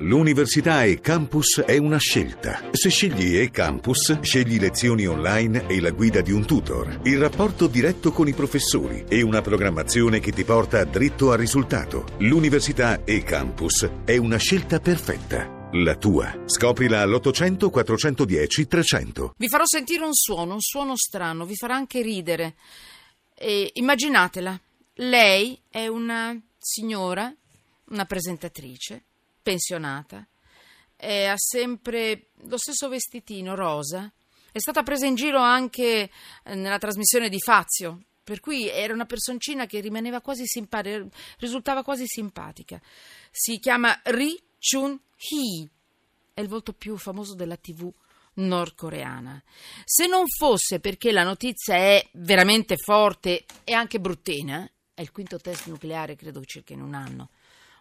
L'università e campus è una scelta. Se scegli e campus, scegli lezioni online e la guida di un tutor, il rapporto diretto con i professori e una programmazione che ti porta dritto al risultato. L'università e campus è una scelta perfetta. La tua. Scoprila all'800 410 300. Vi farò sentire un suono, un suono strano, vi farà anche ridere. E immaginatela, lei è una signora, una presentatrice, pensionata, e ha sempre lo stesso vestitino rosa. È stata presa in giro anche eh, nella trasmissione di Fazio, per cui era una personcina che rimaneva quasi simpatica, risultava quasi simpatica. Si chiama Ri Chun-hee, è il volto più famoso della TV nordcoreana. Se non fosse perché la notizia è veramente forte e anche bruttina, è il quinto test nucleare, credo circa in un anno.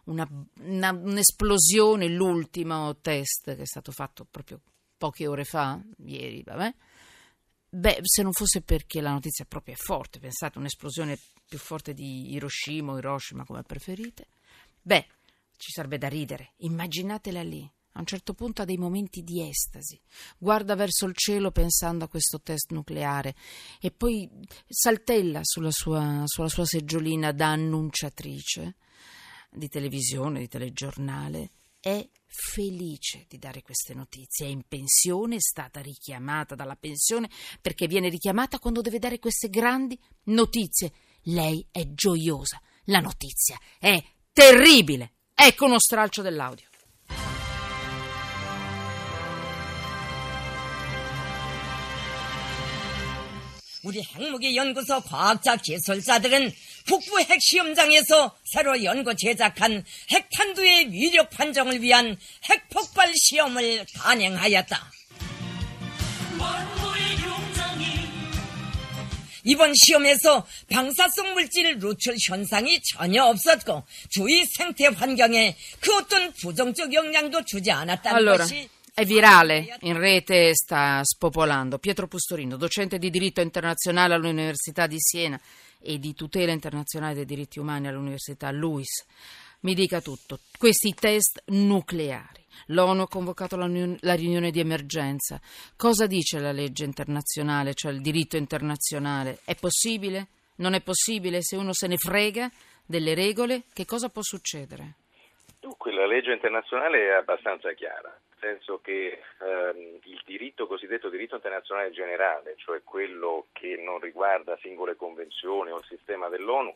Una, una, un'esplosione, l'ultimo test che è stato fatto proprio poche ore fa, ieri, vabbè. Beh, se non fosse perché la notizia proprio è forte, pensate, un'esplosione più forte di Hiroshima o Hiroshima come preferite, beh, ci sarebbe da ridere. Immaginatela lì. A un certo punto ha dei momenti di estasi, guarda verso il cielo pensando a questo test nucleare e poi saltella sulla sua, sulla sua seggiolina da annunciatrice di televisione, di telegiornale. È felice di dare queste notizie. È in pensione, è stata richiamata dalla pensione perché viene richiamata quando deve dare queste grandi notizie. Lei è gioiosa. La notizia è terribile. Ecco uno stralcio dell'audio. 우리 핵무기 연구소 과학자 기술자들은 북부 핵시험장에서 새로 연구 제작한 핵탄두의 위력 판정을 위한 핵폭발 시험을 단행하였다. 이번 시험에서 방사성 물질 누출 현상이 전혀 없었고 주위 생태 환경에 그 어떤 부정적 영향도 주지 않았다는 Allora, 것이 è virale, in rete sta spopolando. Pietro Pustorino, docente di diritto internazionale all'Università di Siena e di tutela internazionale dei diritti umani all'Università LUIS. Mi dica tutto. Questi test nucleari. L'ONU ha convocato la, la riunione di emergenza. Cosa dice la legge internazionale, cioè il diritto internazionale? È possibile? Non è possibile? Se uno se ne frega delle regole, che cosa può succedere? Dunque, la legge internazionale è abbastanza chiara, nel senso che ehm, il diritto cosiddetto diritto internazionale generale, cioè quello che non riguarda singole convenzioni o il sistema dell'ONU,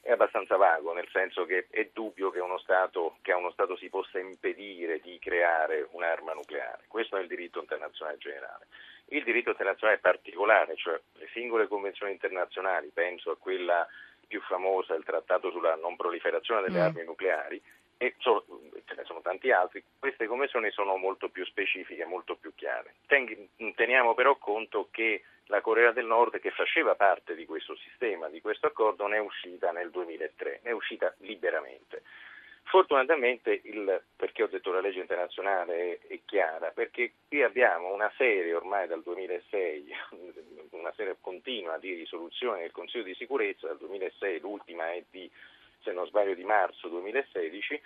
è abbastanza vago, nel senso che è dubbio che, uno stato, che a uno Stato si possa impedire di creare un'arma nucleare. Questo è il diritto internazionale generale. Il diritto internazionale particolare, cioè le singole convenzioni internazionali, penso a quella più famosa, il trattato sulla non proliferazione delle mm. armi nucleari, e so, ce ne sono tanti altri, queste convenzioni sono molto più specifiche, molto più chiare. Teniamo però conto che la Corea del Nord, che faceva parte di questo sistema, di questo accordo, ne è uscita nel 2003, ne è uscita liberamente. Fortunatamente, il, perché ho detto la legge internazionale è, è, chiara, perché qui abbiamo una serie ormai dal 2006, una serie continua di risoluzioni del Consiglio di sicurezza, dal 2006 l'ultima è di se non sbaglio di marzo 2016,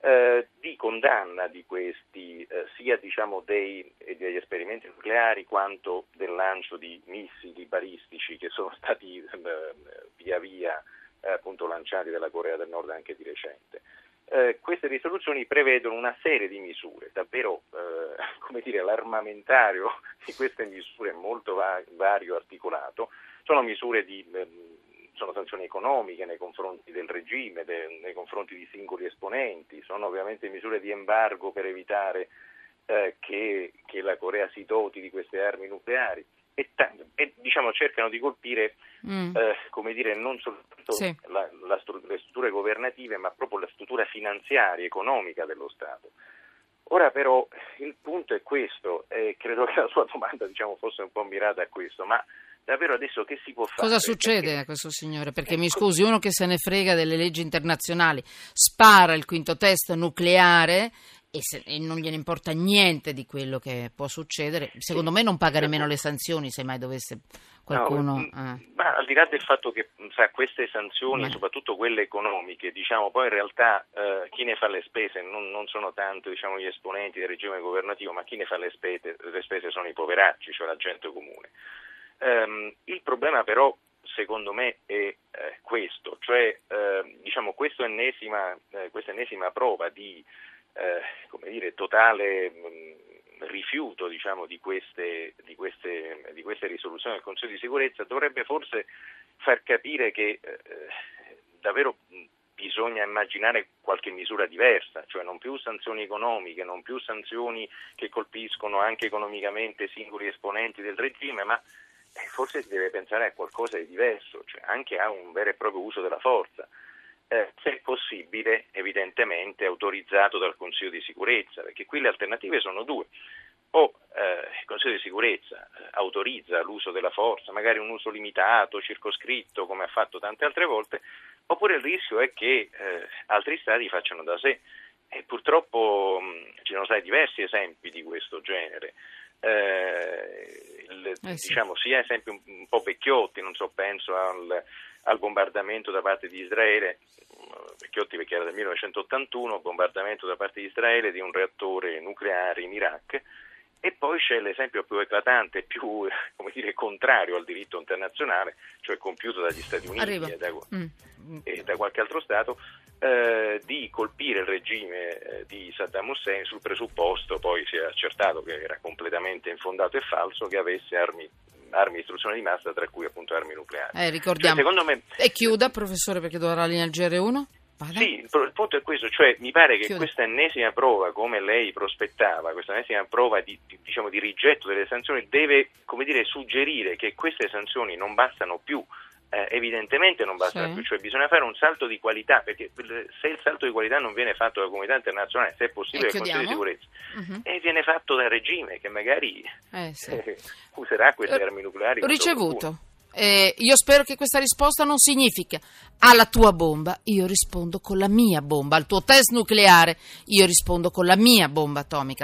eh, di condanna di questi eh, sia diciamo, dei, degli esperimenti nucleari quanto del lancio di missili balistici che sono stati eh, via via eh, appunto, lanciati dalla Corea del Nord anche di recente. Eh, queste risoluzioni prevedono una serie di misure, davvero eh, come dire, l'armamentario di queste misure è molto va- vario articolato, sono misure di ehm, sono sanzioni economiche nei confronti del regime, de, nei confronti di singoli esponenti, sono ovviamente misure di embargo per evitare eh, che, che, la Corea si doti di queste armi nucleari e, e diciamo, cercano di colpire mm. eh, come dire, non soltanto sì. la, la stru- le strutture governative ma proprio la struttura finanziaria, economica dello Stato. Ora però il punto è questo, e credo che la sua domanda diciamo, fosse un po' mirata a questo, ma davvero adesso che si può fare? Cosa succede perché... a questo signore? Perché mi scusi, uno che se ne frega delle leggi internazionali spara il quinto test nucleare e, se, e, non gliene importa niente di quello che può succedere, secondo me non paga nemmeno le sanzioni se mai dovesse qualcuno... No, eh. Ma al di là del fatto che sa, queste sanzioni, ma... soprattutto quelle economiche, diciamo, poi in realtà eh, chi ne fa le spese non, non sono tanto diciamo, gli esponenti del regime governativo, ma chi ne fa le spese, le spese sono i poveracci, cioè la gente comune. Um, il problema però secondo me è eh, questo, cioè eh, diciamo, ennesima, eh, questa ennesima prova di eh, come dire, totale mh, rifiuto diciamo, di, queste, di, queste, di, queste, risoluzioni del Consiglio di sicurezza dovrebbe forse far capire che eh, davvero bisogna immaginare qualche misura diversa, cioè non più sanzioni economiche, non più sanzioni che colpiscono anche economicamente singoli esponenti del regime, ma eh, forse si deve pensare a qualcosa di diverso, cioè anche a un vero e proprio uso della forza. eh, possibile, evidentemente autorizzato dal Consiglio di sicurezza, perché qui le alternative sono due. O eh, il Consiglio di sicurezza eh, autorizza l'uso della forza, magari un uso limitato, circoscritto, come ha fatto tante altre volte, oppure il rischio è che eh, altri Stati facciano da sé. E purtroppo mh, ci sono stati diversi esempi di questo genere. Eh, il, eh sì. diciamo, sia esempi un, un, po' vecchiotti, non so, penso al, al bombardamento da parte di Israele Vecchiotti perché era del 1981, bombardamento da parte di Israele di un reattore nucleare in Iraq e poi c'è l'esempio più eclatante, più dire, contrario al diritto internazionale, cioè compiuto dagli Stati Uniti e da, mm. e da, qualche altro Stato, eh, di colpire il regime eh, di Saddam Hussein sul presupposto, poi si è accertato che era completamente infondato e falso, che avesse armi armi di istruzione di massa, tra cui appunto armi nucleari. Eh, ricordiamo. Cioè, me... E chiuda, professore, perché dovrà linea GR1? Vada. Sì, il punto è questo, cioè mi pare che questa ennesima prova, come lei prospettava, questa ennesima prova di, di, diciamo, di rigetto delle sanzioni deve dire, suggerire che queste sanzioni non bastano più eh, evidentemente non basta sì. più, cioè bisogna fare un salto di qualità, perché se il salto di qualità non viene fatto dalla comunità internazionale, se è possibile dal Consiglio di sicurezza, uh-huh. e viene fatto dal regime che magari eh, sì. userà queste armi nucleari. Ricevuto. Eh, io spero che questa risposta non significhi alla tua bomba, io rispondo con la mia bomba, al tuo test nucleare, io rispondo con la mia bomba atomica.